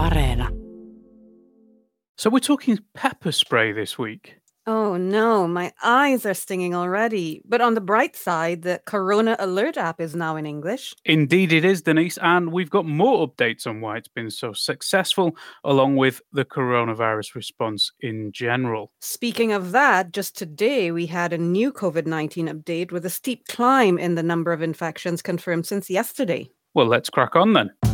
Areena. So we're talking pepper spray this week. Oh no, my eyes are stinging already. But on the bright side, the Corona Alert app is now in English. Indeed, it is, Denise. And we've got more updates on why it's been so successful, along with the coronavirus response in general. Speaking of that, just today we had a new COVID 19 update with a steep climb in the number of infections confirmed since yesterday. Well, let's crack on then.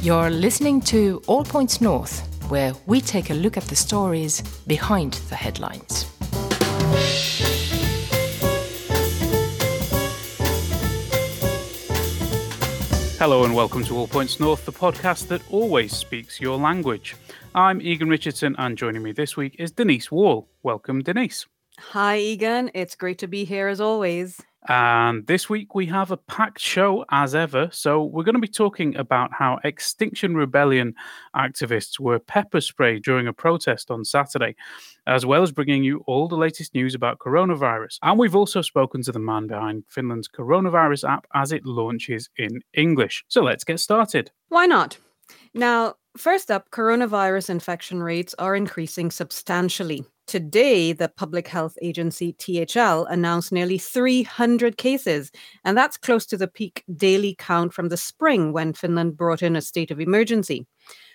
You're listening to All Points North, where we take a look at the stories behind the headlines. Hello and welcome to All Points North, the podcast that always speaks your language. I'm Egan Richardson, and joining me this week is Denise Wall. Welcome, Denise. Hi, Egan. It's great to be here as always. And this week we have a packed show as ever. So we're going to be talking about how Extinction Rebellion activists were pepper sprayed during a protest on Saturday, as well as bringing you all the latest news about coronavirus. And we've also spoken to the man behind Finland's coronavirus app as it launches in English. So let's get started. Why not? Now, first up, coronavirus infection rates are increasing substantially. Today, the public health agency THL announced nearly 300 cases, and that's close to the peak daily count from the spring when Finland brought in a state of emergency.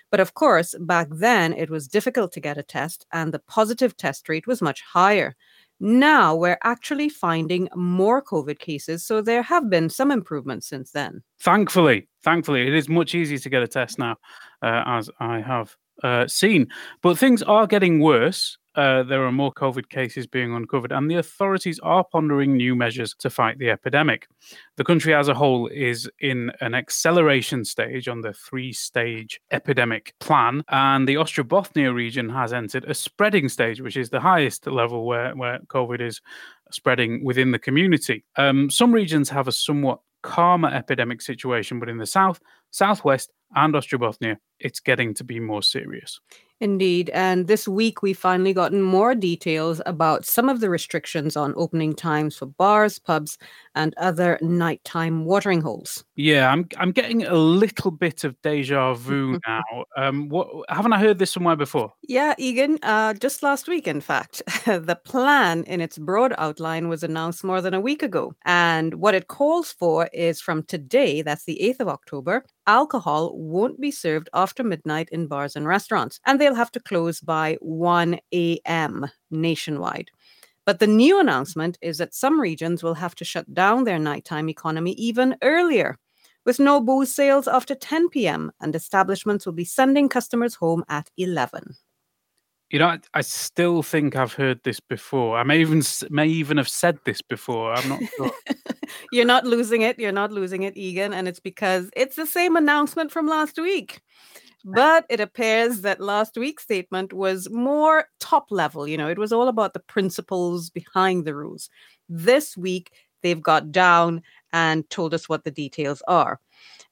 But of course, back then it was difficult to get a test, and the positive test rate was much higher. Now we're actually finding more COVID cases, so there have been some improvements since then. Thankfully, thankfully, it is much easier to get a test now, uh, as I have uh, seen. But things are getting worse uh, there are more COVID cases being uncovered, and the authorities are pondering new measures to fight the epidemic. The country as a whole is in an acceleration stage on the three stage epidemic plan, and the Ostrobothnia region has entered a spreading stage, which is the highest level where, where COVID is spreading within the community. Um, some regions have a somewhat calmer epidemic situation, but in the south, southwest, and Ostrobothnia, it's getting to be more serious. Indeed. And this week, we finally gotten more details about some of the restrictions on opening times for bars, pubs, and other nighttime watering holes. Yeah, I'm I'm getting a little bit of deja vu now. Um, what haven't I heard this somewhere before? Yeah, Egan. Uh, just last week, in fact, the plan in its broad outline was announced more than a week ago, and what it calls for is from today, that's the eighth of October, alcohol won't be served after midnight in bars and restaurants, and they'll have to close by 1 a.m. nationwide. But the new announcement is that some regions will have to shut down their nighttime economy even earlier, with no booze sales after 10 p.m., and establishments will be sending customers home at 11. You know, I, still think I've heard this before. I may even may even have said this before. I'm not sure. You're not losing it. You're not losing it, Egan, and it's because it's the same announcement from last week. But it appears that last week's statement was more top level. You know, it was all about the principles behind the rules. This week, they've got down and told us what the details are.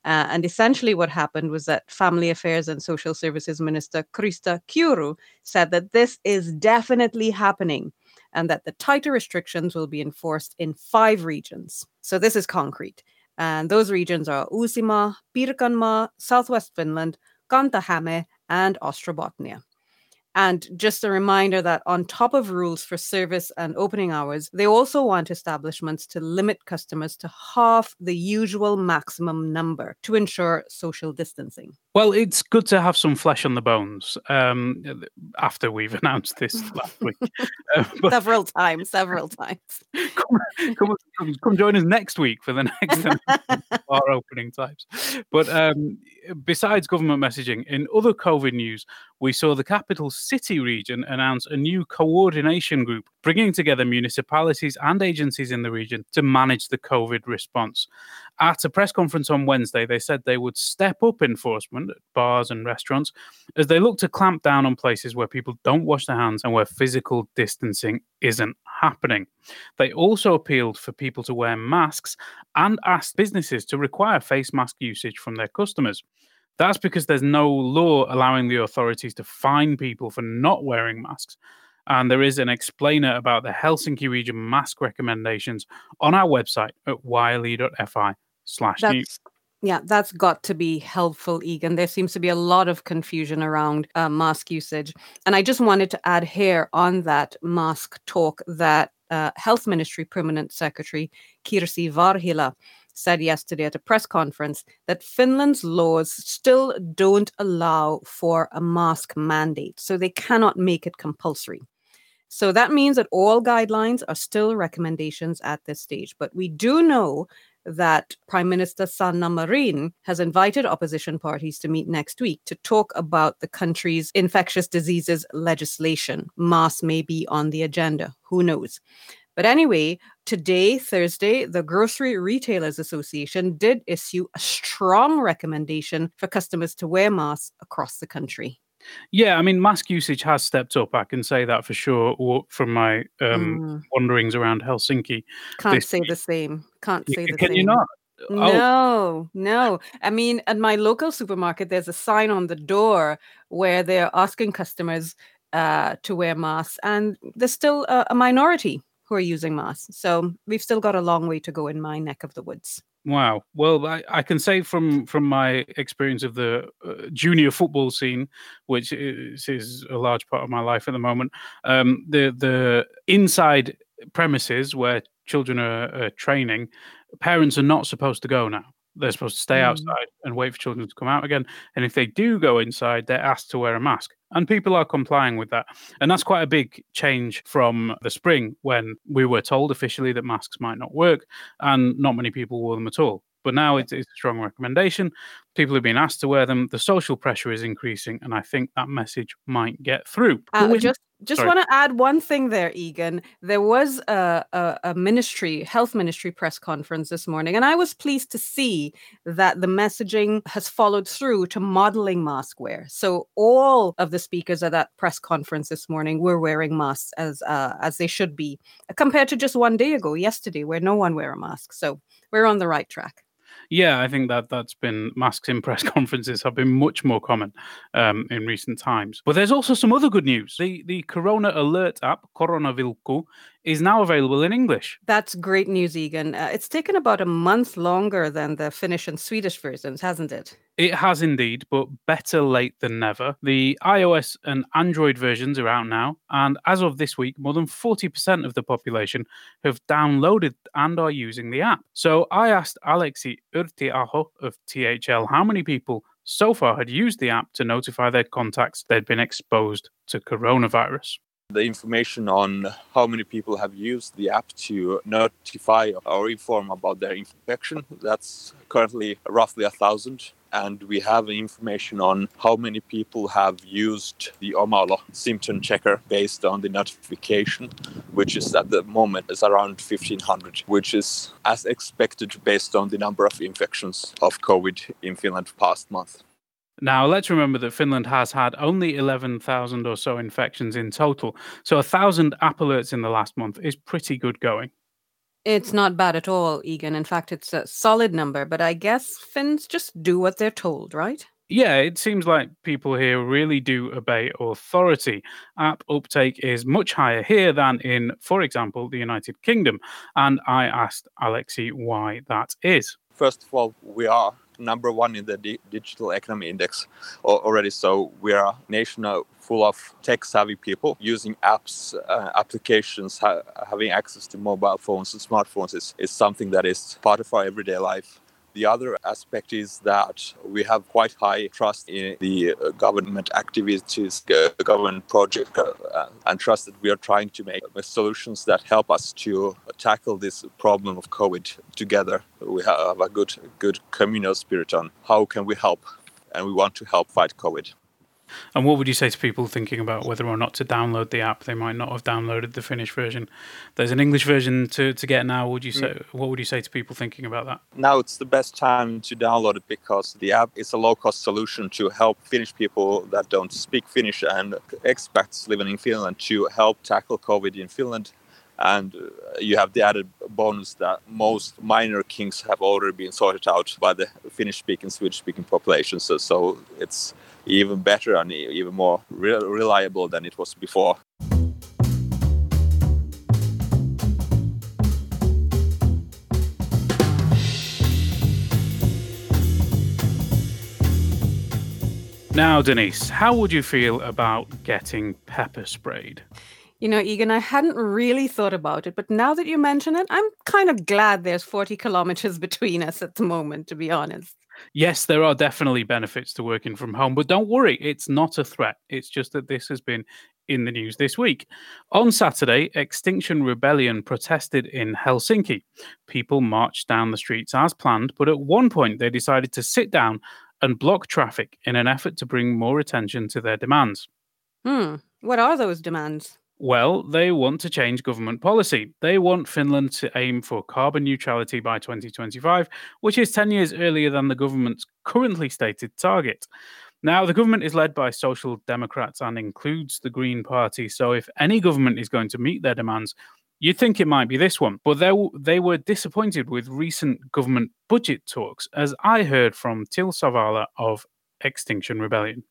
Uh, and essentially, what happened was that Family Affairs and Social Services Minister Krista Kiuru said that this is definitely happening and that the tighter restrictions will be enforced in five regions. So, this is concrete. And those regions are Uusimaa, Pirkanmaa, Southwest Finland, Kanta-Häme, and Ostrobothnia. And just a reminder that on top of rules for service and opening hours, they also want establishments to limit customers to half the usual maximum number to ensure social distancing. Well, it's good to have some flesh on the bones um, after we've announced this last week. Uh, several times, several times. Come, come, come, join us next week for the next bar opening times. But um, besides government messaging, in other COVID news, we saw the capital city region announce a new coordination group bringing together municipalities and agencies in the region to manage the COVID response. At a press conference on Wednesday, they said they would step up enforcement at bars and restaurants as they look to clamp down on places where people don't wash their hands and where physical distancing isn't happening. They also appealed for people to wear masks and asked businesses to require face mask usage from their customers. That's because there's no law allowing the authorities to fine people for not wearing masks. And there is an explainer about the Helsinki region mask recommendations on our website at yle.fi slash news. Yeah, that's got to be helpful, Egan. There seems to be a lot of confusion around uh, mask usage. And I just wanted to add here on that mask talk that uh, Health Ministry Permanent Secretary Kirsi Varhila said yesterday at a press conference that Finland's laws still don't allow for a mask mandate, so they cannot make it compulsory. So that means that all guidelines are still recommendations at this stage. But we do know that Prime Minister Sanna Marin has invited opposition parties to meet next week to talk about the country's infectious diseases legislation. Masks may be on the agenda. Who knows? But anyway, today, Thursday, the Grocery Retailers Association did issue a strong recommendation for customers to wear masks across the country. Yeah, I mean, mask usage has stepped up. I can say that for sure from my um, mm. wanderings around Helsinki. Can't say the same. Can't say the can same. Can you not? Oh. No, no. I mean, at my local supermarket, there's a sign on the door where they're asking customers uh, to wear masks, and there's still a, a minority who are using masks. So we've still got a long way to go in my neck of the woods. Wow. Well, I, I can say from from my experience of the uh, junior football scene, which is, is, a large part of my life at the moment, um, the the inside premises where children are, are, training, parents are not supposed to go now. They're supposed to stay mm. outside and wait for children to come out again. And if they do go inside, they're asked to wear a mask. And people are complying with that. And that's quite a big change from the spring when we were told officially that masks might not work and not many people wore them at all. But now it's, it's a strong recommendation. People have been asked to wear them. The social pressure is increasing, and I think that message might get through. Uh, just just want to add one thing there, Egan. There was a, a, a, ministry, health ministry press conference this morning, and I was pleased to see that the messaging has followed through to modeling mask wear. So all of the speakers at that press conference this morning were wearing masks as uh, as they should be, compared to just one day ago, yesterday, where no one wear a mask. So we're on the right track. Yeah, I think that that's been masks in press conferences have been much more common um, in recent times. But there's also some other good news. The the Corona Alert app, Koronavilkku, is now available in English. That's great news, Egan. Uh, it's taken about a month longer than the Finnish and Swedish versions, hasn't it? It has indeed, but better late than never. The iOS and Android versions are out now, and as of this week, more than 40% of the population have downloaded and are using the app. So I asked Aleksi Yrttiaho of THL how many people so far had used the app to notify their contacts they'd been exposed to coronavirus the information on how many people have used the app to notify or inform about their infection. That's currently roughly a thousand. And we have information on how many people have used the Omaolo symptom checker based on the notification, which is at the moment is around 1500, which is as expected based on the number of infections of COVID in Finland past month. Now, let's remember that Finland has had only 11,000 or so infections in total. So, a thousand app alerts in the last month is pretty good going. It's not bad at all, Egan. In fact, it's a solid number, but I guess Finns just do what they're told, right? Yeah, it seems like people here really do obey authority. App uptake is much higher here than in, for example, the United Kingdom. And I asked Aleksi why that is. First of all, we are number one in the di- digital economy index already. So we are a nation full of tech savvy people using apps, uh, applications, ha- having access to mobile phones and smartphones is, is something that is part of our everyday life. The other aspect is that we have quite high trust in the uh, government activities, uh, government project, uh, and trust that we are trying to make solutions that help us to tackle this problem of COVID together. We have a good, good communal spirit on how can we help, and we want to help fight COVID. And what would you say to people thinking about whether or not to download the app? They might not have downloaded the Finnish version. There's an English version to, to get now. Would you say mm. what would you say to people thinking about that? Now it's the best time to download it because the app is a low cost solution to help Finnish people that don't speak Finnish and expats living in Finland to help tackle COVID in Finland and uh, you have the added bonus that most minor kings have already been sorted out by the Finnish speaking, Swedish speaking population. So, so it's even better and even more re reliable than it was before. Now, Denise, how would you feel about getting pepper sprayed? You know, Egan, I hadn't really thought about it, but now that you mention it, I'm kind of glad there's 40 kilometers between us at the moment, to be honest. Yes, there are definitely benefits to working from home, but don't worry, it's not a threat. It's just that this has been in the news this week. On Saturday, Extinction Rebellion protested in Helsinki. People marched down the streets as planned, but at one point they decided to sit down and block traffic in an effort to bring more attention to their demands. Hmm. What are those demands? Well, they want to change government policy. They want Finland to aim for carbon neutrality by 2025, which is 10 years earlier than the government's currently stated target. Now, the government is led by Social Democrats and includes the Green Party. So, if any government is going to meet their demands, You'd think it might be this one, but they, they were disappointed with recent government budget talks, as I heard from Till Sawala of Extinction Rebellion.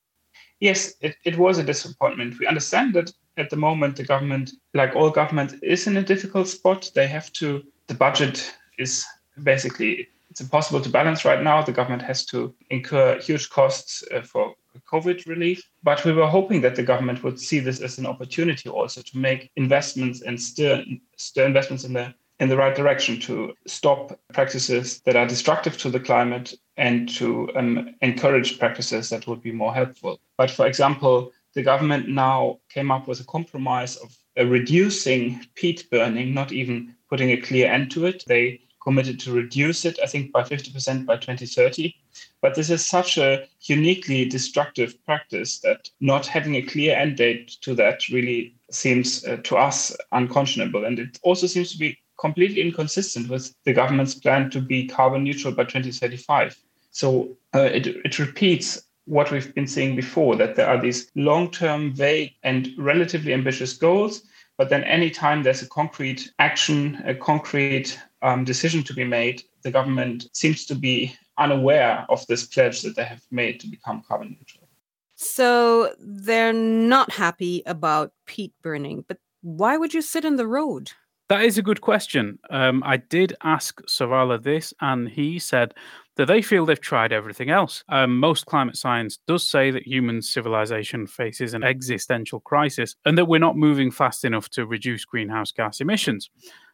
Yes, it, it was a disappointment. We understand that at the moment the government, like all government, is in a difficult spot. They have to, the budget is basically, it's impossible to balance right now. The government has to incur huge costs uh, for COVID relief. But we were hoping that the government would see this as an opportunity also to make investments and steer, steer investments in the in the right direction to stop practices that are destructive to the climate and to um, encourage practices that would be more helpful. But for example, the government now came up with a compromise of uh, reducing peat burning, not even putting a clear end to it. They committed to reduce it, I think, by 50% by 2030. But this is such a uniquely destructive practice that not having a clear end date to that really seems uh, to us unconscionable. And it also seems to be completely inconsistent with the government's plan to be carbon neutral by 2035. So uh, it, it repeats what we've been seeing before that there are these long term, vague, and relatively ambitious goals. But then, anytime there's a concrete action, a concrete um, decision to be made, the government seems to be unaware of this pledge that they have made to become carbon neutral. So they're not happy about peat burning, but why would you sit in the road? That is a good question. Um, I did ask Sawala this, and he said that they feel they've tried everything else. Um, most climate science does say that human civilization faces an existential crisis and that we're not moving fast enough to reduce greenhouse gas emissions.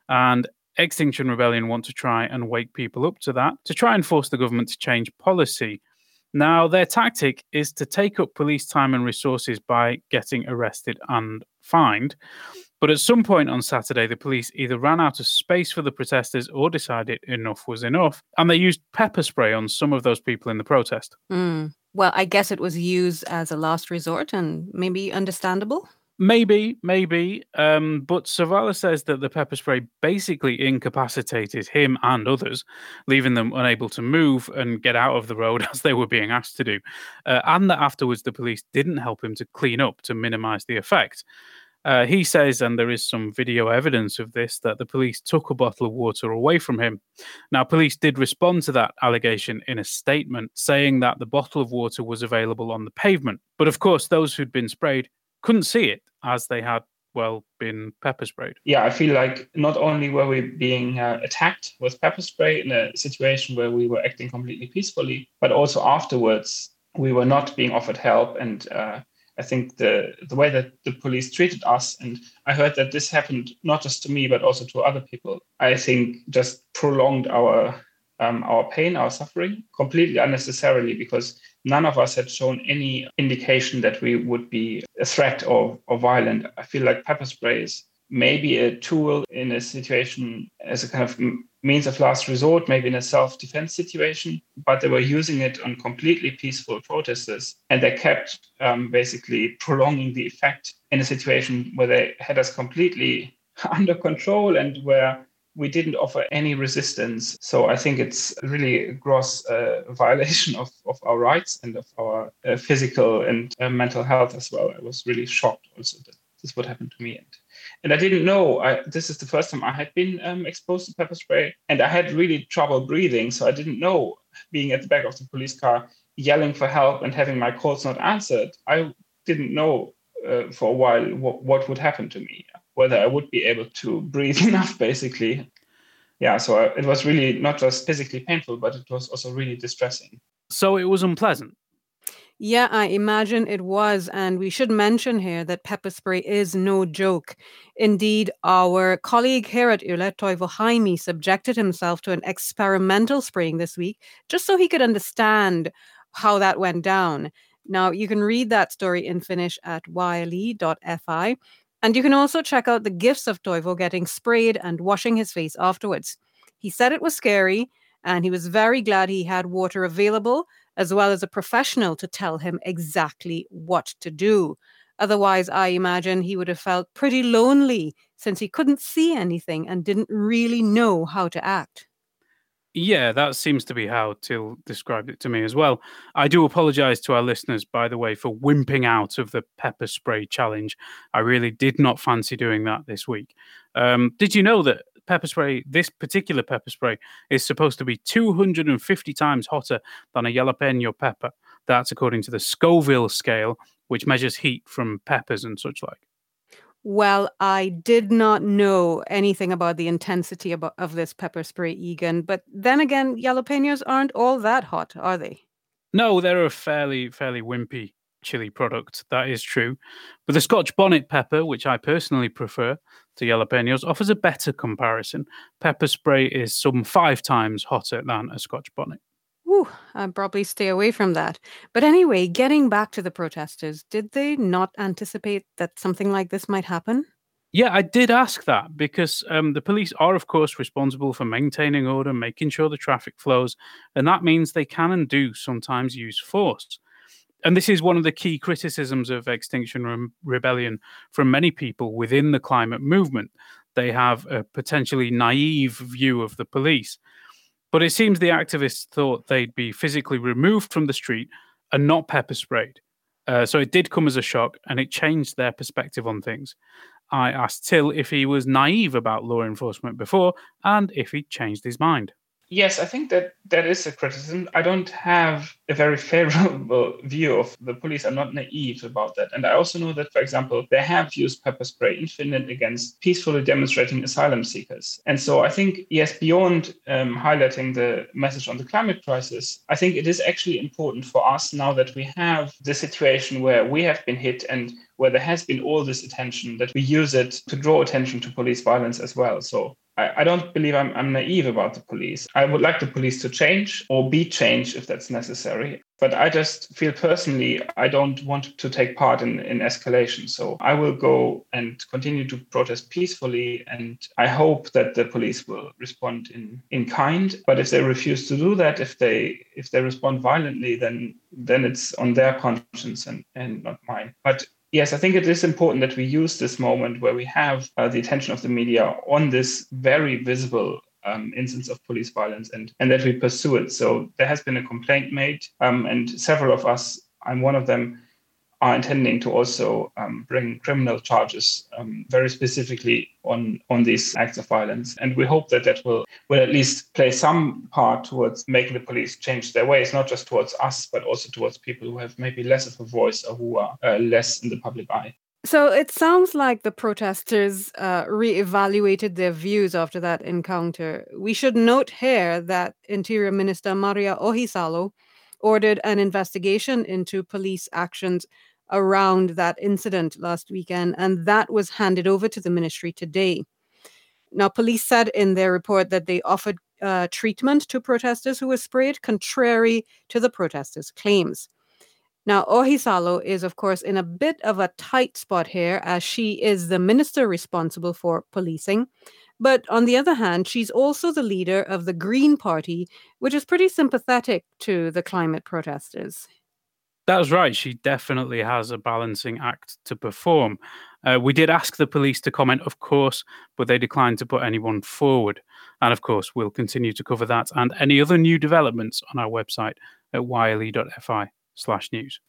And Extinction Rebellion want to try and wake people up to that, to try and force the government to change policy. Now, their tactic is to take up police time and resources by getting arrested and fined. But at some point on Saturday, the police either ran out of space for the protesters or decided enough was enough, and they used pepper spray on some of those people in the protest. Mm. Well, I guess it was used as a last resort and maybe understandable. Maybe, maybe. Um, but Sawala says that the pepper spray basically incapacitated him and others, leaving them unable to move and get out of the road as they were being asked to do. Uh, and that afterwards the police didn't help him to clean up to minimize the effect. Uh, he says, and there is some video evidence of this, that the police took a bottle of water away from him. Now, police did respond to that allegation in a statement saying that the bottle of water was available on the pavement. But of course, those who'd been sprayed couldn't see it as they had well been pepper sprayed. Yeah, I feel like not only were we being uh, attacked with pepper spray in a situation where we were acting completely peacefully, but also afterwards we were not being offered help. And uh, I think the the way that the police treated us, and I heard that this happened not just to me but also to other people. I think just prolonged our um, our pain, our suffering, completely unnecessarily because none of us had shown any indication that we would be a threat or, or violent. I feel like pepper spray is maybe a tool in a situation as a kind of means of last resort, maybe in a self defense situation, but they were using it on completely peaceful protesters. And they kept um, basically prolonging the effect in a situation where they had us completely under control and where we didn't offer any resistance. So I think it's really a gross uh, violation of, of our rights and of our uh, physical and uh, mental health as well. I was really shocked also that this would happen to me. And, and I didn't know, I, this is the first time I had been um, exposed to pepper spray and I had really trouble breathing. So I didn't know being at the back of the police car, yelling for help and having my calls not answered. I didn't know uh, for a while what, what would happen to me whether I would be able to breathe enough, basically. Yeah, so uh, it was really not just physically painful, but it was also really distressing. So it was unpleasant. Yeah, I imagine it was. And we should mention here that pepper spray is no joke. Indeed, our colleague here at Yle, Toivo Haimi, subjected himself to an experimental spraying this week just so he could understand how that went down. Now, you can read that story in Finnish at yle.fi. And you can also check out the gifs of Toivo getting sprayed and washing his face afterwards. He said it was scary, and he was very glad he had water available as well as a professional to tell him exactly what to do. Otherwise, I imagine he would have felt pretty lonely since he couldn't see anything and didn't really know how to act. Yeah, that seems to be how Till described it to me as well. I do apologize to our listeners, by the way, for wimping out of the pepper spray challenge. I really did not fancy doing that this week. Um, did you know that pepper spray, this particular pepper spray, is supposed to be 250 times hotter than a jalapeno pepper. That's according to the Scoville scale, which measures heat from peppers and such like. Well, I did not know anything about the intensity of, of this pepper spray, Egan. But then again, jalapenos aren't all that hot, are they? No, they're a fairly, fairly wimpy chili product. That is true. But the Scotch bonnet pepper, which I personally prefer to jalapenos, offers a better comparison. Pepper spray is some five times hotter than a Scotch bonnet. Ooh, I'd probably stay away from that. But anyway, getting back to the protesters, did they not anticipate that something like this might happen? Yeah, I did ask that because um, the police are, of course, responsible for maintaining order, making sure the traffic flows, and that means they can and do sometimes use force and this is one of the key criticisms of Extinction Re- Rebellion from many people within the climate movement. They have a potentially naive view of the police. But it seems the activists thought they'd be physically removed from the street and not pepper sprayed. Uh, so it did come as a shock and it changed their perspective on things. I asked Till if he was naive about law enforcement before and if he'd changed his mind. Yes, I think that that is a criticism. I don't have a very favorable view of the police. I'm not naive about that. And I also know that, for example, they have used pepper spray in Finland against peacefully demonstrating asylum seekers. And so I think, yes, beyond um, highlighting the message on the climate crisis, I think it is actually important for us now that we have the situation where we have been hit and where there has been all this attention that we use it to draw attention to police violence as well. So I, I don't believe I'm, I'm naive about the police. I would like the police to change or be changed if that's necessary. But I just feel personally, I don't want to take part in, in escalation. So I will go and continue to protest peacefully. And I hope that the police will respond in, in kind. But if they refuse to do that, if they if they respond violently, then then it's on their conscience and, and not mine. But yes, I think it is important that we use this moment where we have uh, the attention of the media on this very visible um, instance of police violence and, and that we pursue it. So there has been a complaint made, um, and several of us, I'm one of them, are intending to also um, bring criminal charges um, very specifically on on these acts of violence and we hope that that will will at least play some part towards making the police change their ways not just towards us but also towards people who have maybe less of a voice or who are uh, less in the public eye so it sounds like the protesters uh, reevaluated their views after that encounter. We should note here that Interior Minister Maria Ohisalo ordered an investigation into police actions around that incident last weekend, and that was handed over to the ministry today. Now, police said in their report that they offered uh, treatment to protesters who were sprayed, contrary to the protesters' claims. Now, Ohisalo is, of course, in a bit of a tight spot here as she is the minister responsible for policing. But on the other hand, she's also the leader of the Green Party, which is pretty sympathetic to the climate protesters. That's right. She definitely has a balancing act to perform. Uh, we did ask the police to comment, of course, but they declined to put anyone forward. And of course, we'll continue to cover that and any other new developments on our website at yle.fi slash news.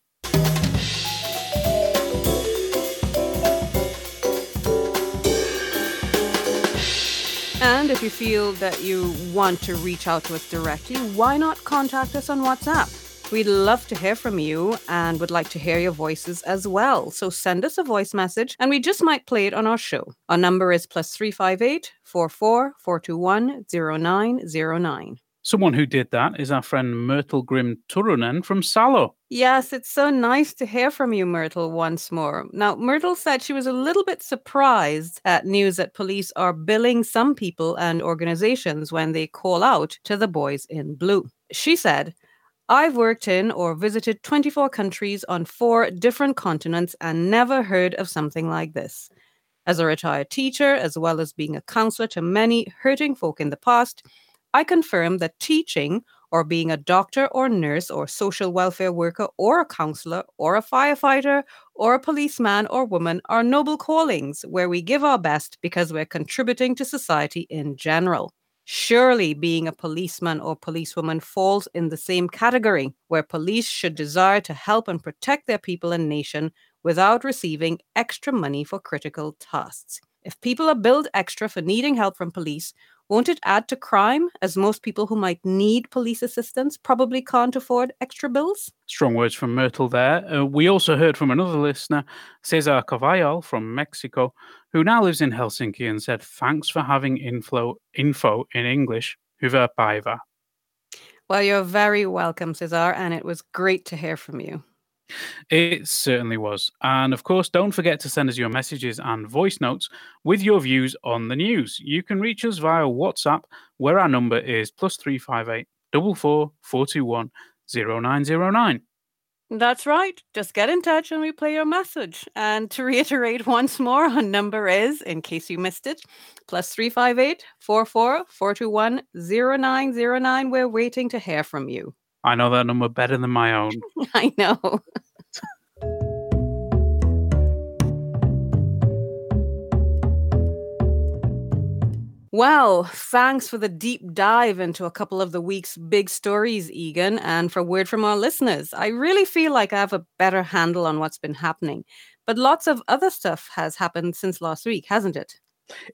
And if you feel that you want to reach out to us directly, why not contact us on WhatsApp? We'd love to hear from you and would like to hear your voices as well. So send us a voice message and we just might play it on our show. Our number is plus 358 44 421 0909. Someone who did that is our friend Myrtle Grim Turunen from Salo. Yes, it's so nice to hear from you, Myrtle, once more. Now, Myrtle said she was a little bit surprised at news that police are billing some people and organizations when they call out to the boys in blue. She said, I've worked in or visited 24 countries on four different continents and never heard of something like this. As a retired teacher, as well as being a counselor to many hurting folk in the past, I confirm that teaching or being a doctor or nurse or social welfare worker or a counselor or a firefighter or a policeman or woman are noble callings where we give our best because we're contributing to society in general. Surely being a policeman or policewoman falls in the same category where police should desire to help and protect their people and nation without receiving extra money for critical tasks. If people are billed extra for needing help from police, won't it add to crime, as most people who might need police assistance probably can't afford extra bills? Strong words from Myrtle there. Uh, we also heard from another listener, Cesar Cavallal from Mexico, who now lives in Helsinki and said, Thanks for having info, info in English. Hyvää päivää. Well, you're very welcome, Cesar, and it was great to hear from you. It certainly was. And of course, don't forget to send us your messages and voice notes with your views on the news. You can reach us via WhatsApp, where our number is plus 358 44 421 0909. That's right. Just get in touch and we play your message. And to reiterate once more, our number is, in case you missed it, plus 358 44 421 0909. We're waiting to hear from you. I know that number better than my own. I know. Well, thanks for the deep dive into a couple of the week's big stories, Egan, and for word from our listeners. I really feel like I have a better handle on what's been happening. But lots of other stuff has happened since last week, hasn't it?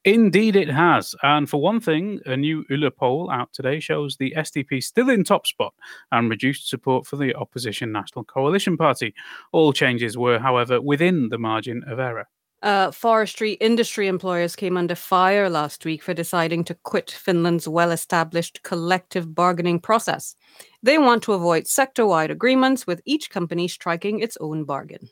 Indeed, it has. And for one thing, a new Yle poll out today shows the SDP still in top spot and reduced support for the opposition National Coalition Party. All changes were, however, within the margin of error. Uh, forestry industry employers came under fire last week for deciding to quit Finland's well established collective bargaining process. They want to avoid sector wide agreements, with each company striking its own bargain.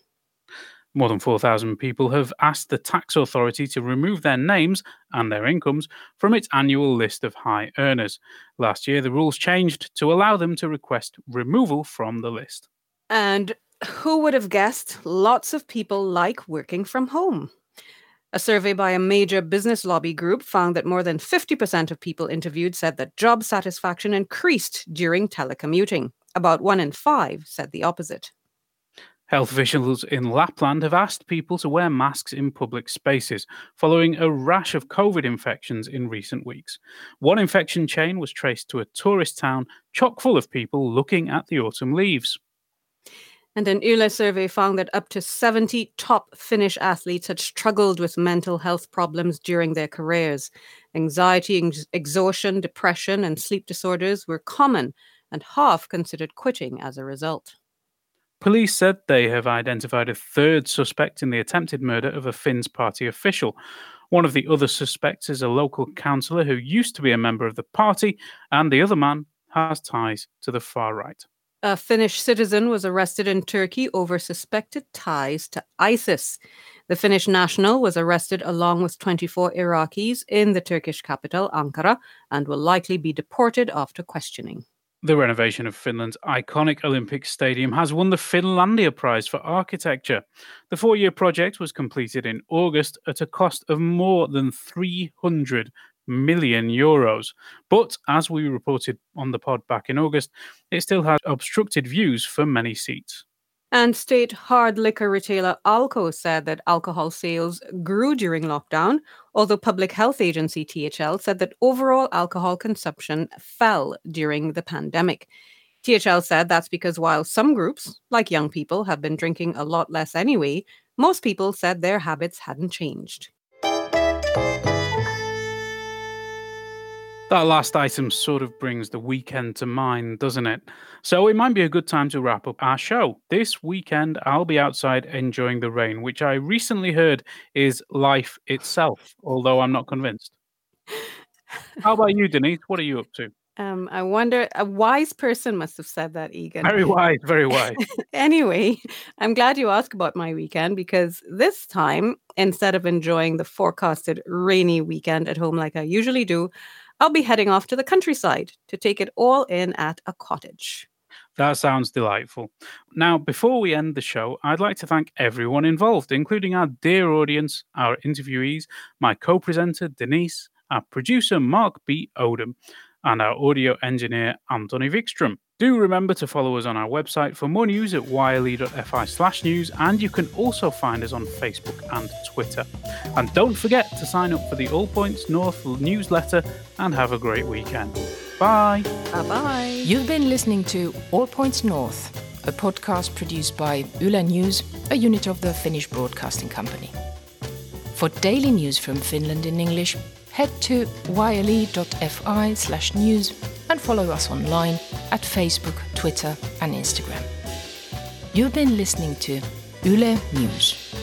More than 4,000 people have asked the tax authority to remove their names and their incomes from its annual list of high earners. Last year, the rules changed to allow them to request removal from the list. And who would have guessed lots of people like working from home? A survey by a major business lobby group found that more than 50% of people interviewed said that job satisfaction increased during telecommuting. About one in five said the opposite. Health officials in Lapland have asked people to wear masks in public spaces following a rash of COVID infections in recent weeks. One infection chain was traced to a tourist town chock full of people looking at the autumn leaves. And an Yle survey found that up to 70 top Finnish athletes had struggled with mental health problems during their careers. Anxiety, ex- exhaustion, depression, and sleep disorders were common, and half considered quitting as a result. Police said they have identified a third suspect in the attempted murder of a Finns party official. One of the other suspects is a local councillor who used to be a member of the party, and the other man has ties to the far right. A Finnish citizen was arrested in Turkey over suspected ties to ISIS. The Finnish national was arrested along with 24 Iraqis in the Turkish capital, Ankara, and will likely be deported after questioning. The renovation of Finland's iconic Olympic Stadium has won the Finlandia Prize for Architecture. The four year project was completed in August at a cost of more than 300 million euros. But as we reported on the pod back in August, it still has obstructed views for many seats. And state hard liquor retailer Alko said that alcohol sales grew during lockdown, although Public Health Agency THL said that overall alcohol consumption fell during the pandemic. THL said that's because while some groups, like young people, have been drinking a lot less anyway, most people said their habits hadn't changed. That last item sort of brings the weekend to mind, doesn't it? So it might be a good time to wrap up our show. This weekend, I'll be outside enjoying the rain, which I recently heard is life itself, although I'm not convinced. How about you, Denise? What are you up to? Um, I wonder, a wise person must have said that, Egan. Very wise, very wise. anyway, I'm glad you asked about my weekend because this time, instead of enjoying the forecasted rainy weekend at home like I usually do, I'll be heading off to the countryside to take it all in at a cottage. That sounds delightful. Now, before we end the show, I'd like to thank everyone involved, including our dear audience, our interviewees, my co presenter, Denise, our producer, Mark B. Odom, and our audio engineer, Anthony Vikstrom. Do remember to follow us on our website for more news at yle.fi slash news, and you can also find us on Facebook and Twitter. And don't forget to sign up for the All Points North newsletter and have a great weekend. Bye. Bye bye. You've been listening to All Points North, a podcast produced by Yle News, a unit of the Finnish Broadcasting Company. For daily news from Finland in English, head to yle.fi slash news and follow us online at Facebook, Twitter, and Instagram. You've been listening to Yle News.